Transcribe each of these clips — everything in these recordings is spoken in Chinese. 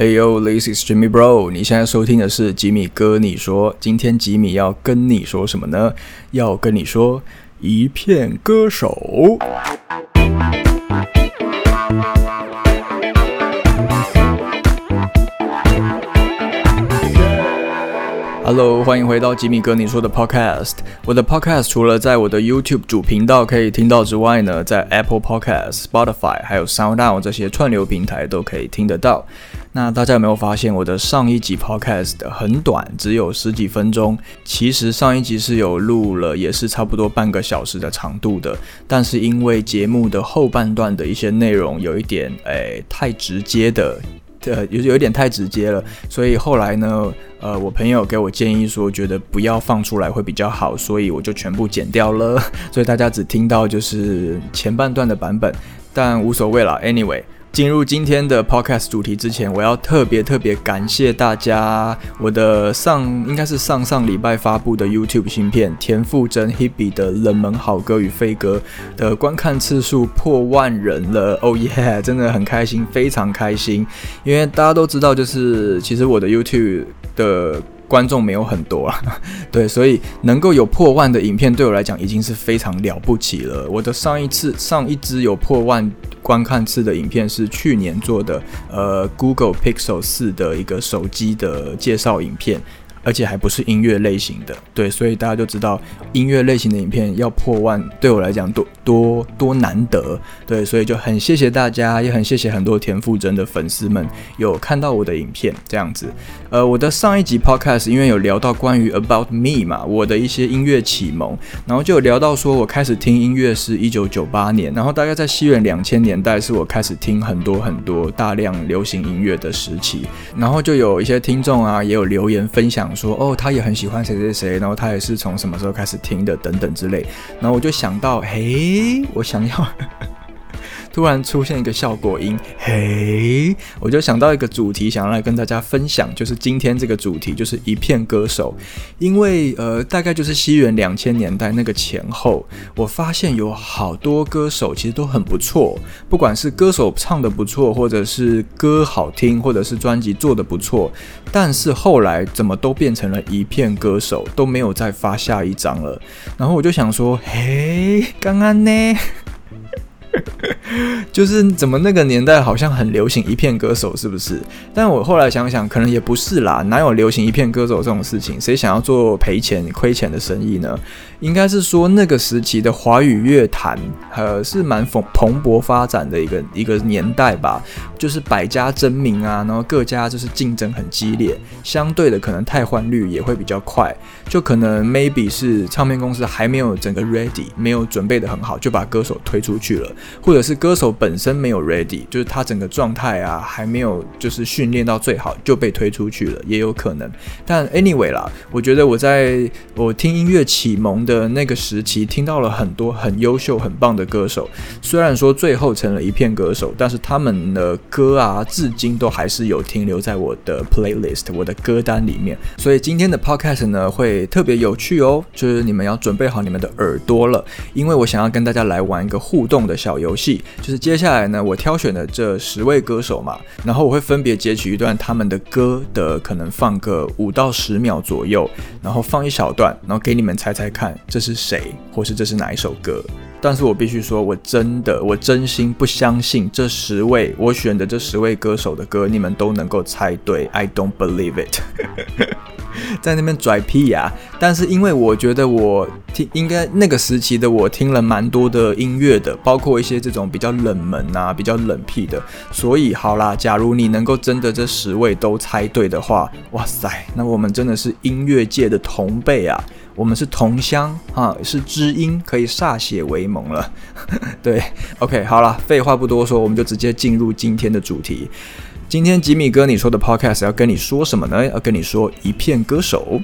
Hey yo，this is Jimmy Bro。你现在收听的是吉米哥你说。今天吉米要跟你说什么呢？要跟你说一片歌手。Hello，欢迎回到吉米哥你说的 Podcast。我的 Podcast 除了在我的 YouTube 主频道可以听到之外呢，在 Apple Podcast、Spotify 还有 SoundOut 这些串流平台都可以听得到。那大家有没有发现我的上一集 Podcast 很短，只有十几分钟？其实上一集是有录了，也是差不多半个小时的长度的。但是因为节目的后半段的一些内容有一点诶太直接的。呃，有有一点太直接了，所以后来呢，呃，我朋友给我建议说，觉得不要放出来会比较好，所以我就全部剪掉了，所以大家只听到就是前半段的版本，但无所谓了，anyway。进入今天的 podcast 主题之前，我要特别特别感谢大家。我的上应该是上上礼拜发布的 YouTube 新片田馥甄 Hebe 的冷门好歌与飞歌的观看次数破万人了。Oh yeah，真的很开心，非常开心。因为大家都知道，就是其实我的 YouTube 的观众没有很多啊，对，所以能够有破万的影片，对我来讲已经是非常了不起了。我的上一次上一支有破万。观看次的影片是去年做的，呃，Google Pixel 四的一个手机的介绍影片。而且还不是音乐类型的，对，所以大家就知道音乐类型的影片要破万，对我来讲多多多难得，对，所以就很谢谢大家，也很谢谢很多田馥甄的粉丝们有看到我的影片这样子。呃，我的上一集 podcast 因为有聊到关于 About Me 嘛，我的一些音乐启蒙，然后就有聊到说我开始听音乐是一九九八年，然后大概在西元两千年代是我开始听很多很多大量流行音乐的时期，然后就有一些听众啊也有留言分享。说哦，他也很喜欢谁谁谁，然后他也是从什么时候开始听的，等等之类。然后我就想到，嘿，我想要。突然出现一个效果音，嘿，我就想到一个主题，想要来跟大家分享，就是今天这个主题就是一片歌手。因为呃，大概就是西元两千年代那个前后，我发现有好多歌手其实都很不错，不管是歌手唱的不错，或者是歌好听，或者是专辑做的不错，但是后来怎么都变成了一片歌手，都没有再发下一张了。然后我就想说，嘿，刚刚呢？就是怎么那个年代好像很流行一片歌手，是不是？但我后来想想，可能也不是啦，哪有流行一片歌手这种事情？谁想要做赔钱亏钱的生意呢？应该是说那个时期的华语乐坛，呃，是蛮蓬蓬勃发展的一个一个年代吧。就是百家争鸣啊，然后各家就是竞争很激烈，相对的可能汰换率也会比较快。就可能 maybe 是唱片公司还没有整个 ready，没有准备的很好，就把歌手推出去了。或者是歌手本身没有 ready，就是他整个状态啊还没有就是训练到最好就被推出去了，也有可能。但 anyway 啦，我觉得我在我听音乐启蒙的那个时期，听到了很多很优秀很棒的歌手。虽然说最后成了一片歌手，但是他们的歌啊，至今都还是有停留在我的 playlist 我的歌单里面。所以今天的 podcast 呢会特别有趣哦，就是你们要准备好你们的耳朵了，因为我想要跟大家来玩一个互动的小。游戏就是接下来呢，我挑选的这十位歌手嘛，然后我会分别截取一段他们的歌的，可能放个五到十秒左右，然后放一小段，然后给你们猜猜看这是谁，或是这是哪一首歌。但是我必须说，我真的，我真心不相信这十位我选的这十位歌手的歌，你们都能够猜对。I don't believe it。在那边拽屁呀！但是因为我觉得我听应该那个时期的我听了蛮多的音乐的，包括一些这种比较冷门啊、比较冷僻的，所以好啦，假如你能够真的这十位都猜对的话，哇塞，那我们真的是音乐界的同辈啊，我们是同乡啊，是知音，可以歃血为盟了。对，OK，好了，废话不多说，我们就直接进入今天的主题。今天吉米哥你说的 podcast 要跟你说什么呢？要跟你说一片歌手。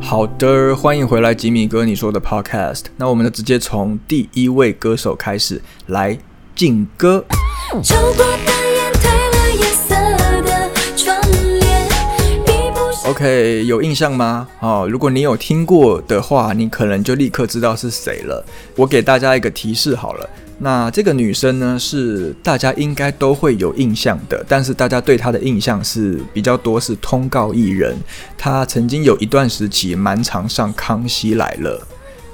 好的，欢迎回来吉米哥你说的 podcast。那我们就直接从第一位歌手开始来进歌。OK，有印象吗？哦，如果你有听过的话，你可能就立刻知道是谁了。我给大家一个提示好了，那这个女生呢是大家应该都会有印象的，但是大家对她的印象是比较多是通告艺人。她曾经有一段时期蛮常上《康熙来了》，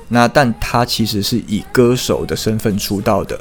那但她其实是以歌手的身份出道的。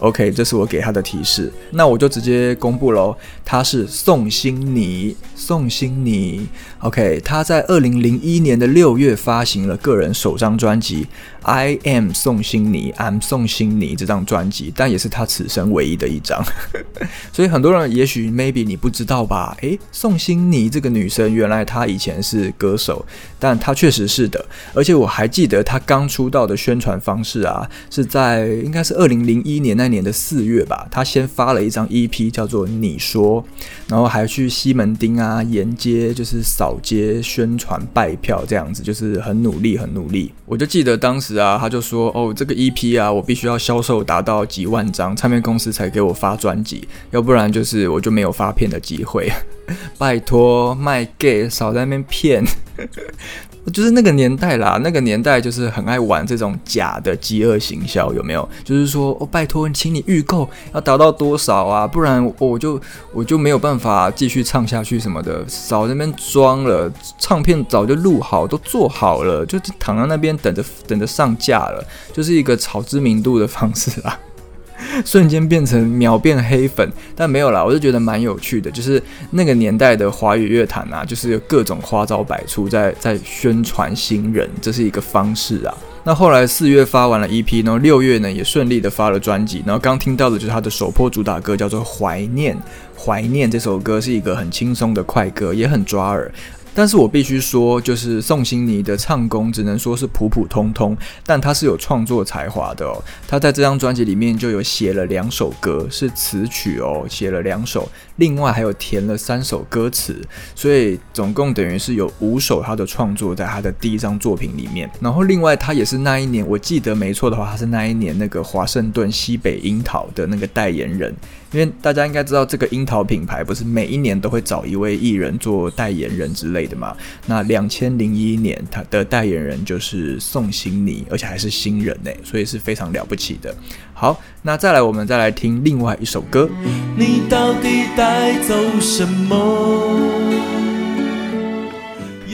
OK，这是我给她的提示，那我就直接公布喽。她是宋欣妮，宋欣妮。OK，她在二零零一年的六月发行了个人首张专辑《I Am 宋欣妮》，I'm 宋欣妮这张专辑，但也是她此生唯一的一张。所以很多人也许 maybe 你不知道吧？诶，宋欣妮这个女生原来她以前是歌手，但她确实是的。而且我还记得她刚出道的宣传方式啊，是在应该是二零零一年那年的四月吧。他先发了一张 EP 叫做《你说》，然后还去西门町啊沿街就是扫。街宣传拜票这样子，就是很努力，很努力。我就记得当时啊，他就说：“哦，这个 EP 啊，我必须要销售达到几万张，唱片公司才给我发专辑，要不然就是我就没有发片的机会。”拜托，卖 gay 少在那边骗。就是那个年代啦，那个年代就是很爱玩这种假的饥饿行销，有没有？就是说，哦，拜托，请你预购要达到多少啊？不然我就我就没有办法继续唱下去什么的。早那边装了唱片，早就录好，都做好了，就躺在那边等着等着上架了，就是一个炒知名度的方式啦。瞬间变成秒变黑粉，但没有啦，我就觉得蛮有趣的，就是那个年代的华语乐坛啊，就是各种花招百出，在在宣传新人，这是一个方式啊。那后来四月发完了 EP，然后六月呢也顺利的发了专辑，然后刚听到的就是他的首播主打歌，叫做《怀念》，怀念这首歌是一个很轻松的快歌，也很抓耳。但是我必须说，就是宋欣妮的唱功只能说是普普通通，但她是有创作才华的哦。她在这张专辑里面就有写了两首歌，是词曲哦，写了两首，另外还有填了三首歌词，所以总共等于是有五首她的创作在她的第一张作品里面。然后另外她也是那一年，我记得没错的话，她是那一年那个华盛顿西北樱桃的那个代言人。因为大家应该知道，这个樱桃品牌不是每一年都会找一位艺人做代言人之类的嘛？那两千零一年，他的代言人就是宋欣妮，而且还是新人呢，所以是非常了不起的。好，那再来，我们再来听另外一首歌。你到底带走什么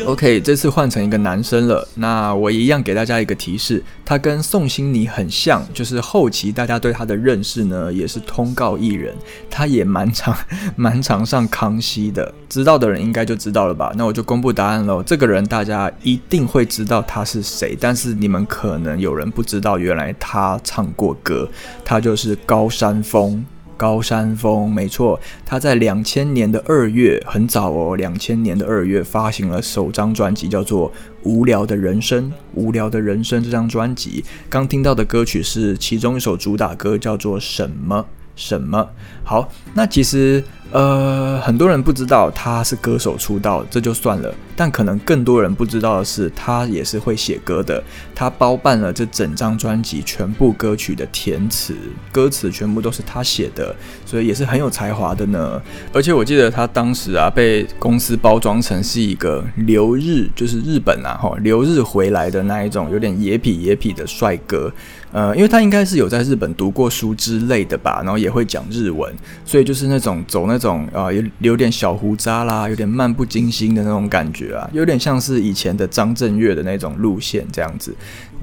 ？OK，这次换成一个男生了。那我一样给大家一个提示，他跟宋欣妮很像，就是后期大家对他的认识呢，也是通告艺人。他也蛮常蛮常上康熙的，知道的人应该就知道了吧？那我就公布答案喽。这个人大家一定会知道他是谁，但是你们可能有人不知道，原来他唱过歌，他就是高山峰。高山峰，没错，他在两千年的二月，很早哦，两千年的二月发行了首张专辑，叫做《无聊的人生》。无聊的人生这张专辑，刚听到的歌曲是其中一首主打歌，叫做什么什么。好，那其实。呃，很多人不知道他是歌手出道，这就算了。但可能更多人不知道的是，他也是会写歌的。他包办了这整张专辑全部歌曲的填词，歌词全部都是他写的，所以也是很有才华的呢。而且我记得他当时啊，被公司包装成是一个留日，就是日本啊，哈，留日回来的那一种，有点野痞野痞的帅哥。呃，因为他应该是有在日本读过书之类的吧，然后也会讲日文，所以就是那种走那种啊，有有点小胡渣啦，有点漫不经心的那种感觉啊，有点像是以前的张震岳的那种路线这样子。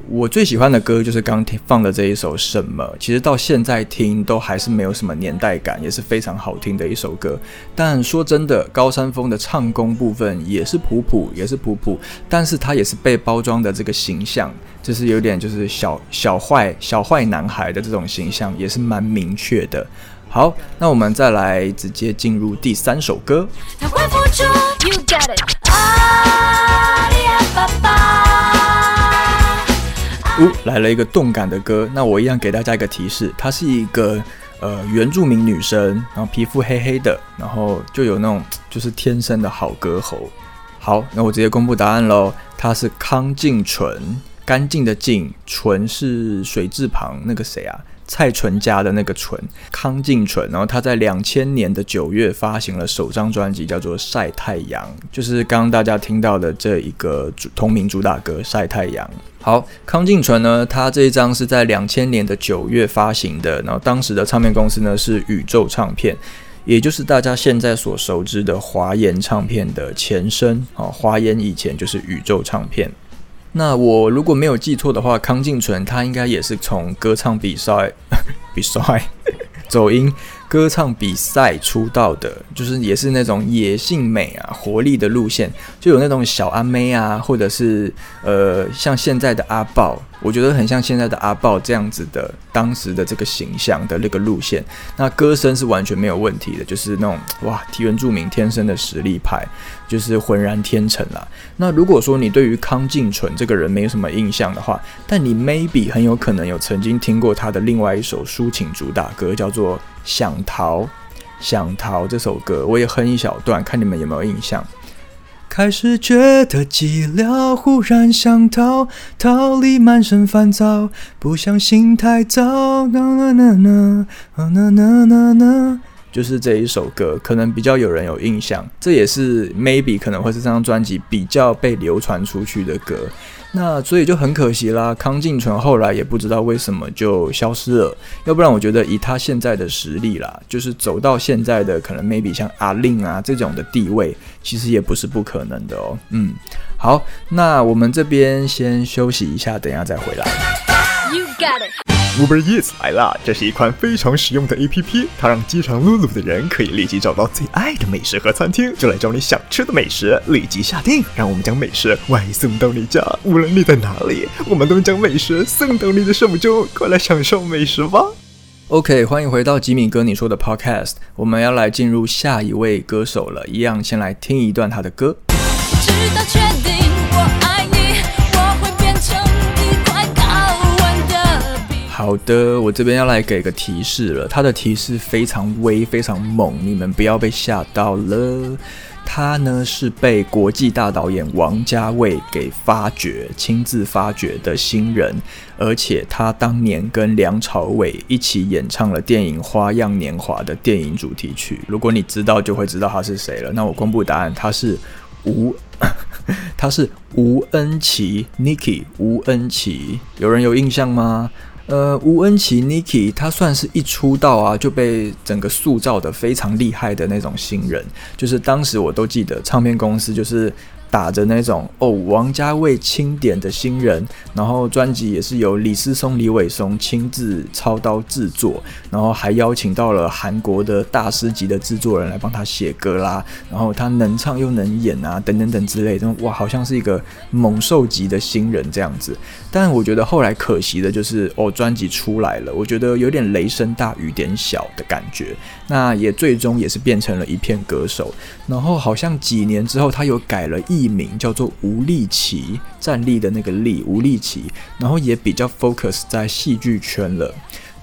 我最喜欢的歌就是刚听放的这一首《什么》，其实到现在听都还是没有什么年代感，也是非常好听的一首歌。但说真的，高山峰的唱功部分也是普普，也是普普，但是他也是被包装的这个形象，就是有点就是小小坏小坏男孩的这种形象，也是蛮明确的。好，那我们再来直接进入第三首歌。呜，来了一个动感的歌，那我一样给大家一个提示，她是一个呃原住民女生，然后皮肤黑黑的，然后就有那种就是天生的好歌喉。好，那我直接公布答案喽，她是康静纯，干净的静，纯是水字旁那个谁啊？蔡淳家的那个淳，康敬淳。然后他在两千年的九月发行了首张专辑，叫做《晒太阳》，就是刚刚大家听到的这一个同名主打歌《晒太阳》。好，康敬淳呢，他这一张是在两千年的九月发行的，然后当时的唱片公司呢是宇宙唱片，也就是大家现在所熟知的华研唱片的前身。啊，华研以前就是宇宙唱片。那我如果没有记错的话，康敬纯他应该也是从歌唱比赛 比赛 走音歌唱比赛出道的，就是也是那种野性美啊、活力的路线，就有那种小阿妹啊，或者是呃像现在的阿豹。我觉得很像现在的阿豹这样子的，当时的这个形象的那个路线。那歌声是完全没有问题的，就是那种哇，提原住民天生的实力派，就是浑然天成啦。那如果说你对于康静纯这个人没有什么印象的话，但你 maybe 很有可能有曾经听过他的另外一首抒情主打歌，叫做《想逃》。想逃这首歌，我也哼一小段，看你们有没有印象。开始觉得寂寥，忽然想逃，逃离满身烦躁，不相信太早。就是这一首歌，可能比较有人有印象，这也是 maybe 可能会是这张专辑比较被流传出去的歌。那所以就很可惜啦，康敬纯后来也不知道为什么就消失了。要不然我觉得以他现在的实力啦，就是走到现在的可能 maybe 像阿令啊这种的地位，其实也不是不可能的哦。嗯，好，那我们这边先休息一下，等一下再回来。You got it. Uber Eats 来啦！这是一款非常实用的 APP，它让饥肠辘辘的人可以立即找到最爱的美食和餐厅，就来找你想吃的美食，立即下定，让我们将美食外送到你家。无论你在哪里，我们都将美食送到你的手中，快来享受美食吧！OK，欢迎回到吉米哥你说的 Podcast，我们要来进入下一位歌手了，一样先来听一段他的歌。直到确好的，我这边要来给个提示了。他的提示非常威，非常猛，你们不要被吓到了。他呢是被国际大导演王家卫给发掘、亲自发掘的新人，而且他当年跟梁朝伟一起演唱了电影《花样年华》的电影主题曲。如果你知道，就会知道他是谁了。那我公布答案，他是吴，他是吴恩琪，Niki 吴恩琪，有人有印象吗？呃，吴恩琪 Niki，他算是一出道啊就被整个塑造的非常厉害的那种新人，就是当时我都记得唱片公司就是。打着那种哦，王家卫钦点的新人，然后专辑也是由李思松、李伟松亲自操刀制作，然后还邀请到了韩国的大师级的制作人来帮他写歌啦，然后他能唱又能演啊，等等等之类，的，哇，好像是一个猛兽级的新人这样子。但我觉得后来可惜的就是哦，专辑出来了，我觉得有点雷声大雨点小的感觉，那也最终也是变成了一片歌手，然后好像几年之后他又改了艺。艺名叫做吴立奇，站立的那个立，吴立奇，然后也比较 focus 在戏剧圈了。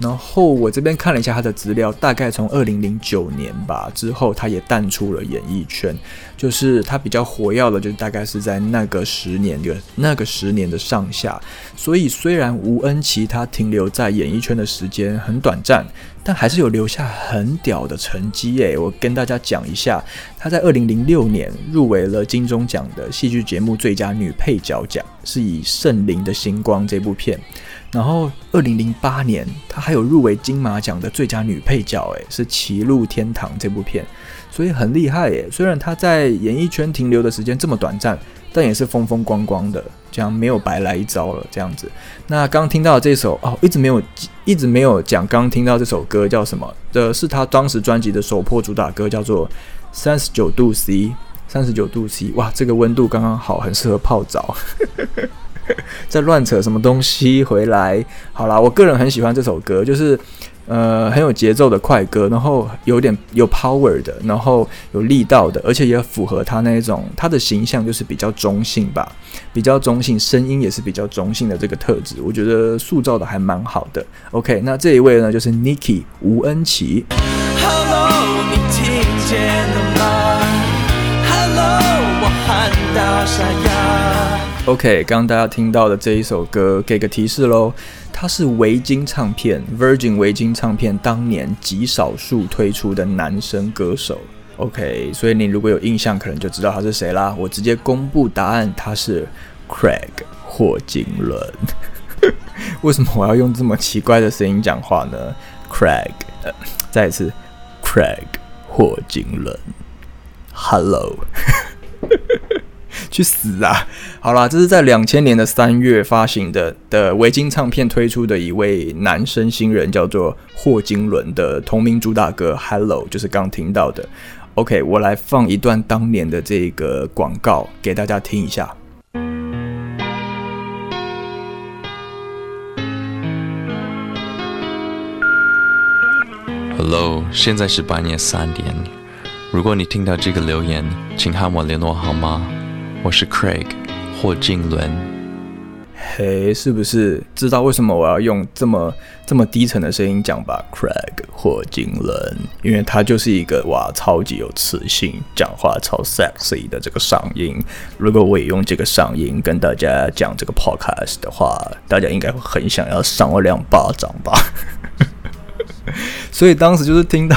然后我这边看了一下他的资料，大概从二零零九年吧之后，他也淡出了演艺圈。就是他比较活跃的，就大概是在那个十年的那个十年的上下。所以虽然吴恩琪他停留在演艺圈的时间很短暂，但还是有留下很屌的成绩诶。我跟大家讲一下，他在二零零六年入围了金钟奖的戏剧节目最佳女配角奖，是以《圣灵的星光》这部片。然后，二零零八年，她还有入围金马奖的最佳女配角，诶，是《歧路天堂》这部片，所以很厉害耶。虽然她在演艺圈停留的时间这么短暂，但也是风风光光的，这样没有白来一遭了。这样子，那刚听到这首哦，一直没有一直没有讲，刚听到这首歌叫什么？的是她当时专辑的首播主打歌，叫做《三十九度 C》。三十九度 C，哇，这个温度刚刚好，很适合泡澡。在乱扯什么东西？回来好啦，我个人很喜欢这首歌，就是呃很有节奏的快歌，然后有点有 power 的，然后有力道的，而且也符合他那一种他的形象，就是比较中性吧，比较中性，声音也是比较中性的这个特质，我觉得塑造的还蛮好的。OK，那这一位呢，就是 Niki 吴恩琪。Hello，你听见了吗？Hello，我喊到沙哑。OK，刚刚大家听到的这一首歌，给个提示喽。他是维京唱片 Virgin 维京唱片当年极少数推出的男生歌手。OK，所以你如果有印象，可能就知道他是谁啦。我直接公布答案，他是 Craig 霍金伦。为什么我要用这么奇怪的声音讲话呢？Craig，再一次，Craig 霍金伦，Hello。去死啊！好啦，这是在两千年的三月发行的的维京唱片推出的一位男生新人，叫做霍金伦的同名主打歌《Hello》，就是刚听到的。OK，我来放一段当年的这个广告给大家听一下。Hello，现在是半夜三点。如果你听到这个留言，请和我联络好吗？我是 Craig 霍金伦。嘿，是不是知道为什么我要用这么这么低沉的声音讲吧？Craig 霍金伦，因为他就是一个哇，超级有磁性，讲话超 sexy 的这个嗓音。如果我也用这个嗓音跟大家讲这个 podcast 的话，大家应该会很想要赏我两巴掌吧？所以当时就是听到。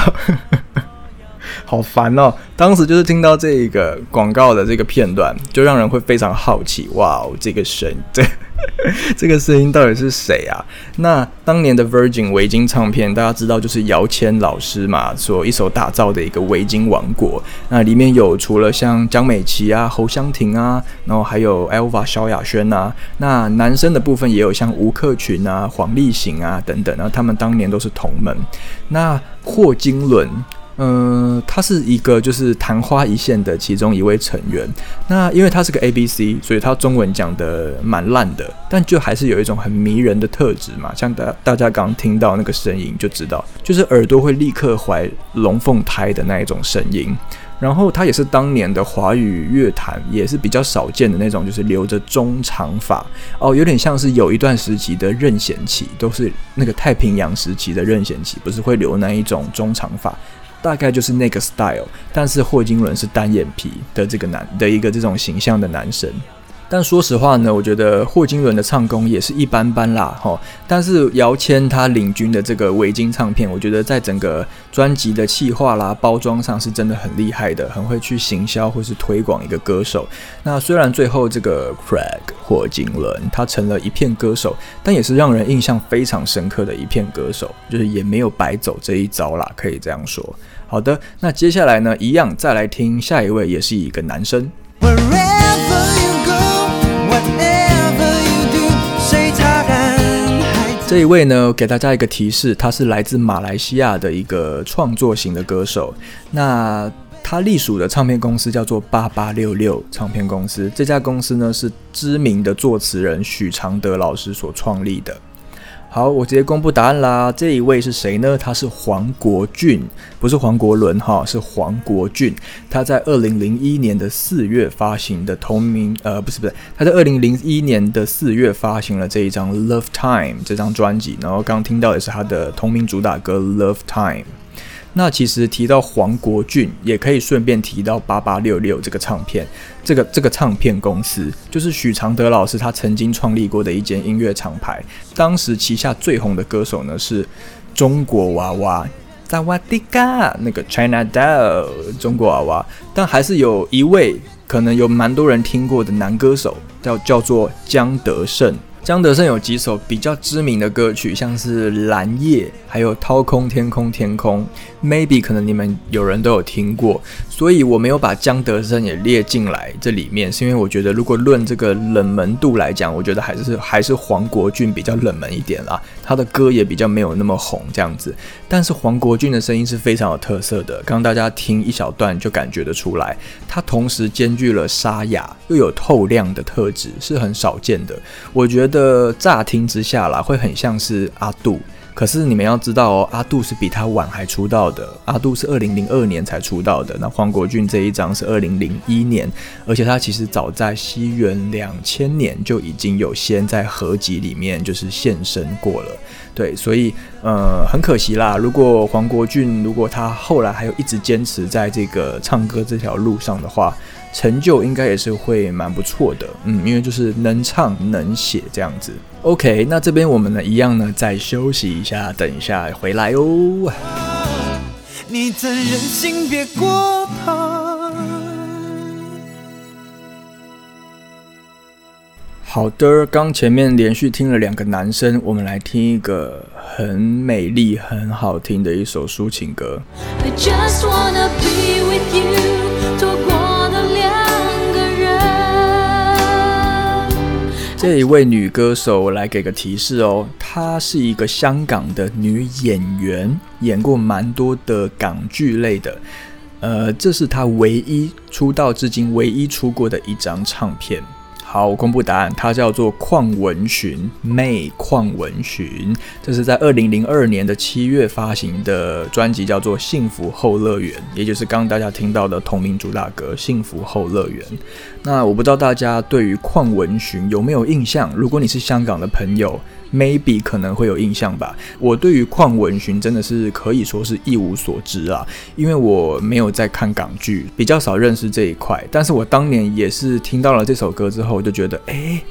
好烦哦！当时就是听到这个广告的这个片段，就让人会非常好奇。哇哦，这个声，这 这个声音到底是谁啊？那当年的 Virgin 维京唱片，大家知道就是姚谦老师嘛，所一手打造的一个维京王国。那里面有除了像江美琪啊、侯湘婷啊，然后还有 Elva 萧亚轩啊。那男生的部分也有像吴克群啊、黄立行啊等等。然后他们当年都是同门。那霍金伦。嗯，他是一个就是昙花一现的其中一位成员。那因为他是个 A B C，所以他中文讲的蛮烂的，但就还是有一种很迷人的特质嘛。像大大家刚听到那个声音就知道，就是耳朵会立刻怀龙凤胎的那一种声音。然后他也是当年的华语乐坛也是比较少见的那种，就是留着中长发哦，有点像是有一段时期的任贤齐，都是那个太平洋时期的任贤齐，不是会留那一种中长发。大概就是那个 style，但是霍金伦是单眼皮的这个男的一个这种形象的男生。但说实话呢，我觉得霍金伦的唱功也是一般般啦，哈。但是姚谦他领军的这个维京唱片，我觉得在整个专辑的企划啦、包装上是真的很厉害的，很会去行销或是推广一个歌手。那虽然最后这个 Craig 霍金伦他成了一片歌手，但也是让人印象非常深刻的一片歌手，就是也没有白走这一招啦，可以这样说。好的，那接下来呢，一样再来听下一位，也是一个男生。这一位呢，给大家一个提示，他是来自马来西亚的一个创作型的歌手。那他隶属的唱片公司叫做八八六六唱片公司。这家公司呢，是知名的作词人许常德老师所创立的。好，我直接公布答案啦。这一位是谁呢？他是黄国俊，不是黄国伦哈，是黄国俊。他在二零零一年的四月发行的同名，呃，不是不是，他在二零零一年的四月发行了这一张《Love Time》这张专辑，然后刚听到也是他的同名主打歌《Love Time》。那其实提到黄国俊，也可以顺便提到八八六六这个唱片，这个这个唱片公司就是许常德老师他曾经创立过的一间音乐厂牌。当时旗下最红的歌手呢是中国娃娃，萨瓦迪卡那个 China Doll 中国娃娃，但还是有一位可能有蛮多人听过的男歌手，叫叫做江德胜。江德胜有几首比较知名的歌曲，像是《蓝夜》，还有《掏空天空天空》，maybe 可能你们有人都有听过，所以我没有把江德胜也列进来这里面，是因为我觉得如果论这个冷门度来讲，我觉得还是还是黄国俊比较冷门一点啦，他的歌也比较没有那么红这样子。但是黄国俊的声音是非常有特色的，刚刚大家听一小段就感觉得出来，他同时兼具了沙哑又有透亮的特质，是很少见的，我觉得。的乍听之下啦，会很像是阿杜，可是你们要知道哦，阿杜是比他晚还出道的，阿杜是二零零二年才出道的。那黄国俊这一张是二零零一年，而且他其实早在西元两千年就已经有先在合集里面就是现身过了。对，所以呃很可惜啦。如果黄国俊如果他后来还有一直坚持在这个唱歌这条路上的话，成就应该也是会蛮不错的，嗯，因为就是能唱能写这样子。OK，那这边我们呢一样呢再休息一下，等一下回来哦。你怎忍心别过他？好的，刚前面连续听了两个男生，我们来听一个很美丽、很好听的一首抒情歌。I just wanna be with you，这一位女歌手，我来给个提示哦，她是一个香港的女演员，演过蛮多的港剧类的。呃，这是她唯一出道至今唯一出过的一张唱片。好，我公布答案，它叫做邝文寻，May 邝文寻，这是在二零零二年的七月发行的专辑，叫做《幸福后乐园》，也就是刚刚大家听到的同名主打歌《幸福后乐园》。那我不知道大家对于邝文寻有没有印象？如果你是香港的朋友。maybe 可能会有印象吧。我对于邝文寻真的是可以说是一无所知啊，因为我没有在看港剧，比较少认识这一块。但是我当年也是听到了这首歌之后，就觉得，哎。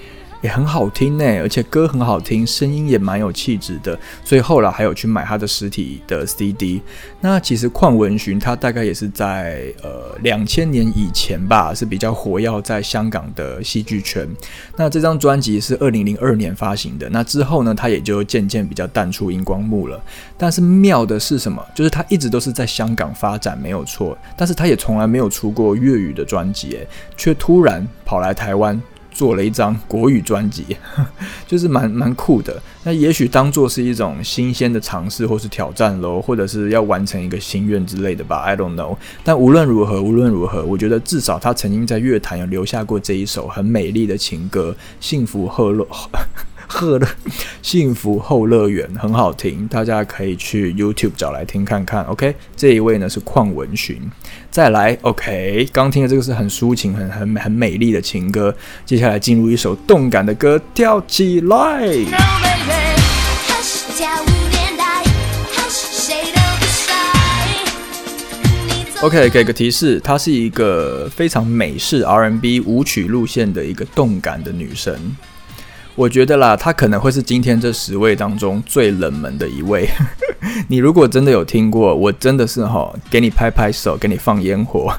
也很好听呢，而且歌很好听，声音也蛮有气质的，所以后来还有去买他的实体的 CD。那其实邝文寻他大概也是在呃两千年以前吧，是比较活跃在香港的戏剧圈。那这张专辑是二零零二年发行的，那之后呢，他也就渐渐比较淡出荧光幕了。但是妙的是什么？就是他一直都是在香港发展，没有错，但是他也从来没有出过粤语的专辑，却突然跑来台湾。做了一张国语专辑，就是蛮蛮酷的。那也许当做是一种新鲜的尝试或是挑战喽，或者是要完成一个心愿之类的吧。I don't know。但无论如何，无论如何，我觉得至少他曾经在乐坛有留下过这一首很美丽的情歌，《幸福赫》。贺乐幸福后乐园很好听，大家可以去 YouTube 找来听看看。OK，这一位呢是邝文寻。再来，OK，刚听的这个是很抒情、很很很美丽的情歌。接下来进入一首动感的歌，跳起来。OK，给个提示，她是一个非常美式 R&B 舞曲路线的一个动感的女神。我觉得啦，他可能会是今天这十位当中最冷门的一位。你如果真的有听过，我真的是哈，给你拍拍手，给你放烟火，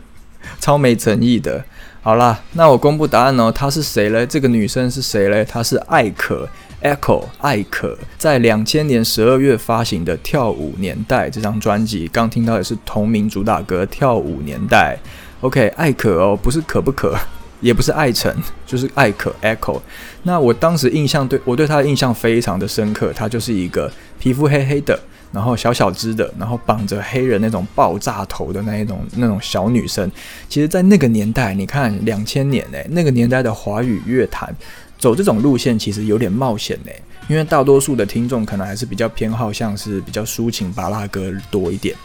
超没诚意的。好啦，那我公布答案哦，她是谁嘞？这个女生是谁嘞？她是艾可 Echo 艾可，在两千年十二月发行的《跳舞年代》这张专辑，刚听到也是同名主打歌《跳舞年代》。OK，艾可哦，不是可不可。也不是艾晨，就是艾可 Echo。那我当时印象对我对她的印象非常的深刻，她就是一个皮肤黑黑的，然后小小只的，然后绑着黑人那种爆炸头的那一种那种小女生。其实，在那个年代，你看两千年诶，那个年代的华语乐坛走这种路线，其实有点冒险诶，因为大多数的听众可能还是比较偏好像是比较抒情巴拉歌多一点。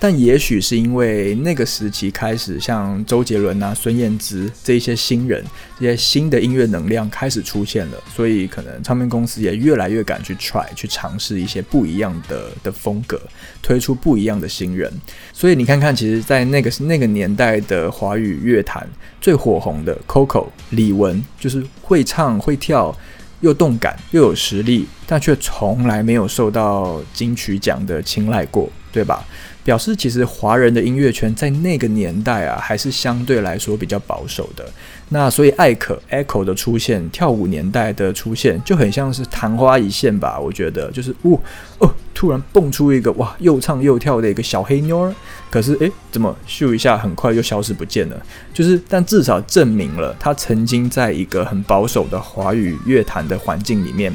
但也许是因为那个时期开始，像周杰伦啊、孙燕姿这一些新人，这些新的音乐能量开始出现了，所以可能唱片公司也越来越敢去 try 去尝试一些不一样的的风格，推出不一样的新人。所以你看看，其实，在那个那个年代的华语乐坛最火红的 Coco 李玟，就是会唱会跳，又动感又有实力，但却从来没有受到金曲奖的青睐过，对吧？表示其实华人的音乐圈在那个年代啊，还是相对来说比较保守的。那所以艾可 Echo 的出现，跳舞年代的出现，就很像是昙花一现吧。我觉得就是哦哦，突然蹦出一个哇，又唱又跳的一个小黑妞儿。可是诶，怎么咻一下，很快就消失不见了？就是，但至少证明了他曾经在一个很保守的华语乐坛的环境里面。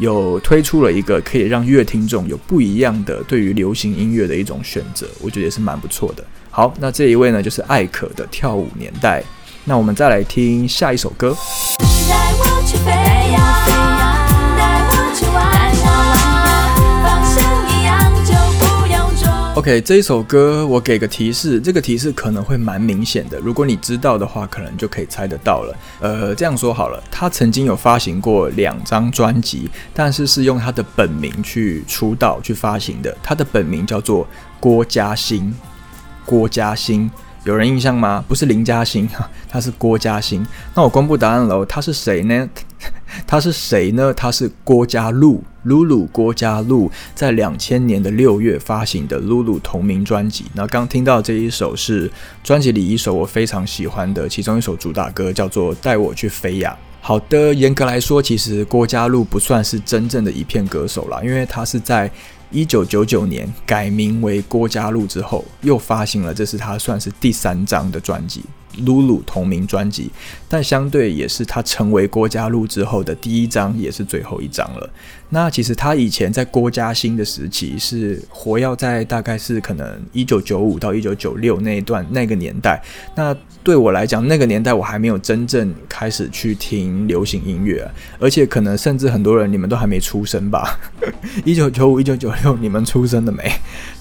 有推出了一个可以让乐听众有不一样的对于流行音乐的一种选择，我觉得也是蛮不错的。好，那这一位呢就是艾可的跳舞年代。那我们再来听下一首歌。OK，这一首歌我给个提示，这个提示可能会蛮明显的。如果你知道的话，可能就可以猜得到了。呃，这样说好了，他曾经有发行过两张专辑，但是是用他的本名去出道去发行的。他的本名叫做郭嘉欣，郭嘉欣。有人印象吗？不是林嘉欣，他是郭嘉欣。那我公布答案喽，他是谁呢？他是谁呢？他是郭嘉露，露露郭嘉露，在两千年的六月发行的露露同名专辑。那刚听到这一首是专辑里一首我非常喜欢的其中一首主打歌，叫做《带我去飞呀》。好的，严格来说，其实郭嘉露不算是真正的一片歌手啦，因为他是在一九九九年改名为郭家路之后，又发行了，这是他算是第三张的专辑。露露同名专辑，但相对也是他成为郭嘉璐之后的第一张，也是最后一张了。那其实他以前在郭嘉兴的时期是活跃在大概是可能一九九五到一九九六那一段那个年代。那对我来讲，那个年代我还没有真正开始去听流行音乐，而且可能甚至很多人你们都还没出生吧？一九九五、一九九六，你们出生了没？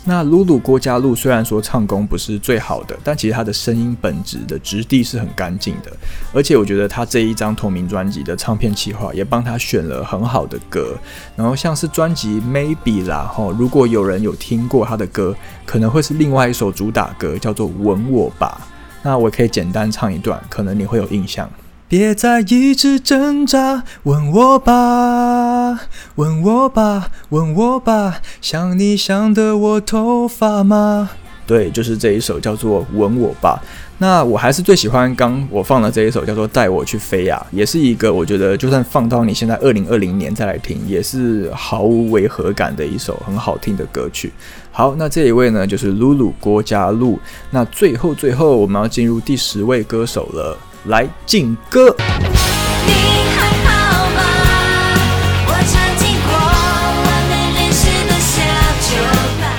那露露郭嘉露虽然说唱功不是最好的，但其实她的声音本质的质地是很干净的，而且我觉得她这一张同名专辑的唱片企划也帮她选了很好的歌。然后像是专辑 Maybe 啦，吼，如果有人有听过他的歌，可能会是另外一首主打歌，叫做《吻我吧》。那我可以简单唱一段，可能你会有印象。别再一直挣扎，吻我吧，吻我吧，吻我吧，想你想的我头发吗？对，就是这一首叫做《吻我吧》。那我还是最喜欢刚我放的这一首，叫做《带我去飞呀》，也是一个我觉得就算放到你现在二零二零年再来听，也是毫无违和感的一首很好听的歌曲。好，那这一位呢，就是露露郭嘉露。那最后最后，我们要进入第十位歌手了，来劲歌。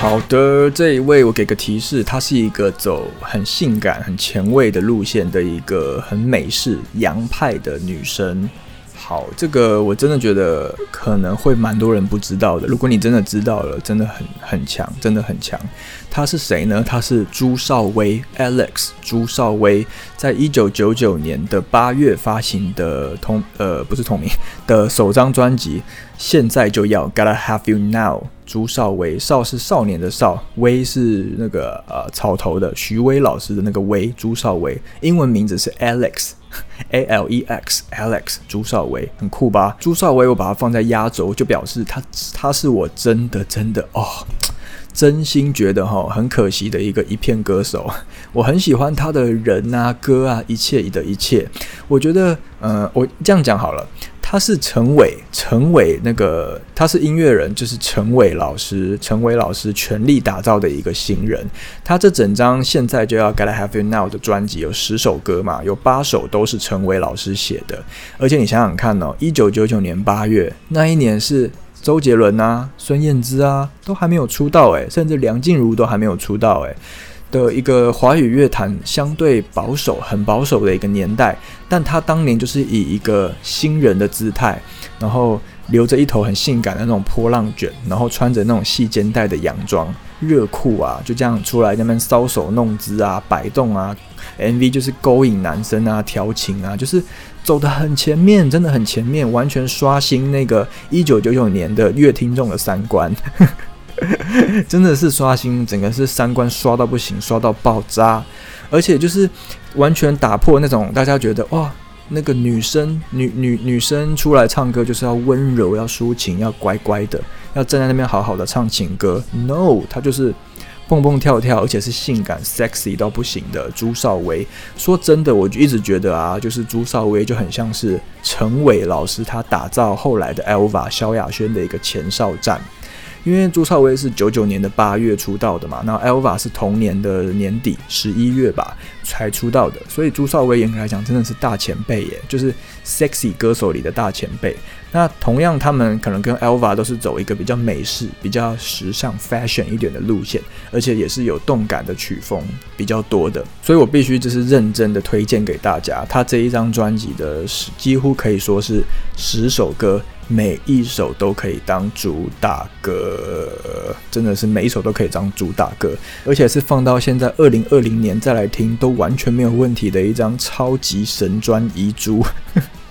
好的，这一位我给个提示，她是一个走很性感、很前卫的路线的一个很美式洋派的女生。好，这个我真的觉得可能会蛮多人不知道的。如果你真的知道了，真的很很强，真的很强。他是谁呢？他是朱少威 Alex。朱少威在一九九九年的八月发行的同呃不是同名的首张专辑，现在就要 Gotta Have You Now。朱少威少是少年的少，威是那个呃草头的徐威老师的那个威。朱少威英文名字是 Alex。A L E X Alex 朱少威很酷吧？朱少威我把它放在压轴，就表示他他是我真的真的哦，真心觉得哈很可惜的一个一片歌手。我很喜欢他的人啊歌啊一切的一切。我觉得呃我这样讲好了。他是陈伟，陈伟那个他是音乐人，就是陈伟老师，陈伟老师全力打造的一个新人。他这整张现在就要 Gotta Have You Now 的专辑有十首歌嘛，有八首都是陈伟老师写的。而且你想想看哦，一九九九年八月那一年是周杰伦啊、孙燕姿啊都还没有出道诶，甚至梁静茹都还没有出道诶。的一个华语乐坛相对保守、很保守的一个年代，但他当年就是以一个新人的姿态，然后留着一头很性感的那种波浪卷，然后穿着那种细肩带的洋装、热裤啊，就这样出来那边搔首弄姿啊、摆动啊，MV 就是勾引男生啊、调情啊，就是走得很前面，真的很前面，完全刷新那个一九九九年的乐听众的三观。真的是刷新，整个是三观刷到不行，刷到爆炸，而且就是完全打破那种大家觉得哇，那个女生女女女生出来唱歌就是要温柔、要抒情、要乖乖的，要站在那边好好的唱情歌。No，她就是蹦蹦跳跳，而且是性感、sexy 到不行的朱少威。说真的，我就一直觉得啊，就是朱少威就很像是陈伟老师他打造后来的 Elva 萧亚轩的一个前哨站。因为朱少威是九九年的八月出道的嘛，那 Elva 是同年的年底十一月吧才出道的，所以朱少威严格来讲真的是大前辈耶，就是 sexy 歌手里的大前辈。那同样，他们可能跟 Elva 都是走一个比较美式、比较时尚、fashion 一点的路线，而且也是有动感的曲风比较多的。所以我必须就是认真的推荐给大家，他这一张专辑的几乎可以说是十首歌，每一首都可以当主打歌，真的是每一首都可以当主打歌，而且是放到现在二零二零年再来听都完全没有问题的一张超级神专遗珠。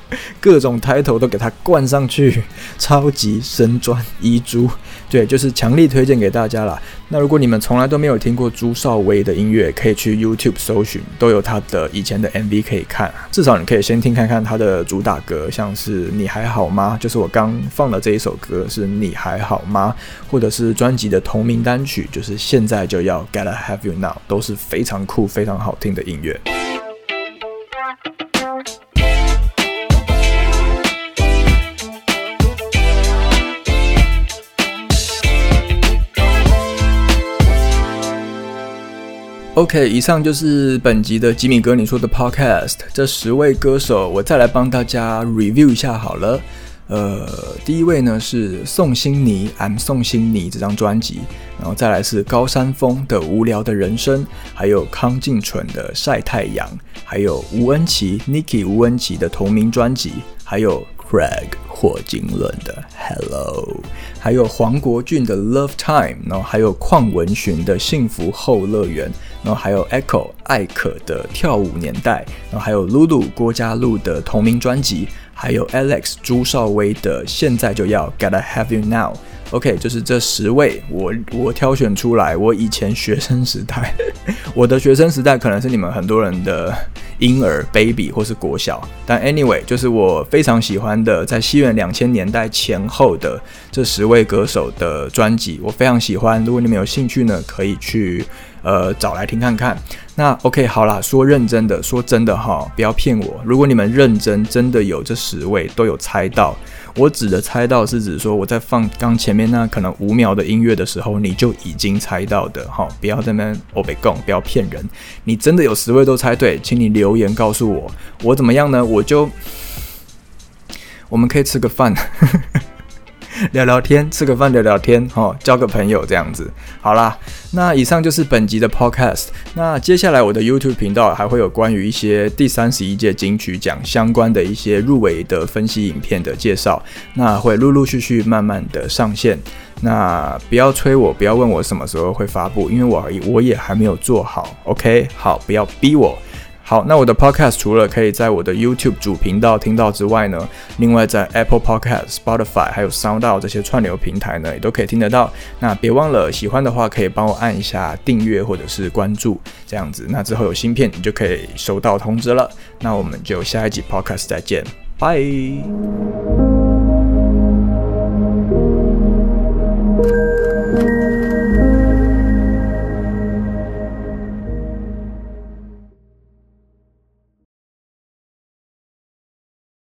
各种 title 都给他灌上去，超级神专遗珠，对，就是强力推荐给大家啦。那如果你们从来都没有听过朱少威的音乐，可以去 YouTube 搜寻，都有他的以前的 MV 可以看。至少你可以先听看看他的主打歌，像是你还好吗？就是我刚放的这一首歌是你还好吗？或者是专辑的同名单曲，就是现在就要 Gotta Have You Now，都是非常酷、非常好听的音乐。OK，以上就是本集的吉米哥你说的 Podcast。这十位歌手，我再来帮大家 review 一下好了。呃，第一位呢是宋欣妮，I'm 宋欣妮这张专辑，然后再来是高山峰的无聊的人生，还有康敬纯的晒太阳，还有吴恩琪 Niki 吴恩琪的同名专辑，还有 Craig 霍金伦的 Hello，还有黄国俊的 Love Time，然后还有邝文寻的幸福后乐园。然后还有 Echo 艾可的跳舞年代，然后还有 Lulu 郭嘉露的同名专辑，还有 Alex 朱少威的现在就要 Gotta Have You Now。OK，就是这十位，我我挑选出来，我以前学生时代，我的学生时代可能是你们很多人的婴儿 baby 或是国小，但 anyway，就是我非常喜欢的，在西元两千年代前后的这十位歌手的专辑，我非常喜欢。如果你们有兴趣呢，可以去。呃，找来听看看。那 OK，好啦，说认真的，说真的哈，不要骗我。如果你们认真，真的有这十位都有猜到，我指的猜到是指说我在放刚前面那可能五秒的音乐的时候，你就已经猜到的哈。不要在那边我被供，不要骗人。你真的有十位都猜对，请你留言告诉我，我怎么样呢？我就我们可以吃个饭。聊聊天，吃个饭，聊聊天，哦，交个朋友这样子。好啦，那以上就是本集的 podcast。那接下来我的 YouTube 频道还会有关于一些第三十一届金曲奖相关的一些入围的分析影片的介绍，那会陆陆续续慢慢的上线。那不要催我，不要问我什么时候会发布，因为我我也还没有做好。OK，好，不要逼我。好，那我的 podcast 除了可以在我的 YouTube 主频道听到之外呢，另外在 Apple Podcast、Spotify 还有 SoundOut 这些串流平台呢，也都可以听得到。那别忘了，喜欢的话可以帮我按一下订阅或者是关注，这样子，那之后有新片你就可以收到通知了。那我们就下一集 podcast 再见，拜。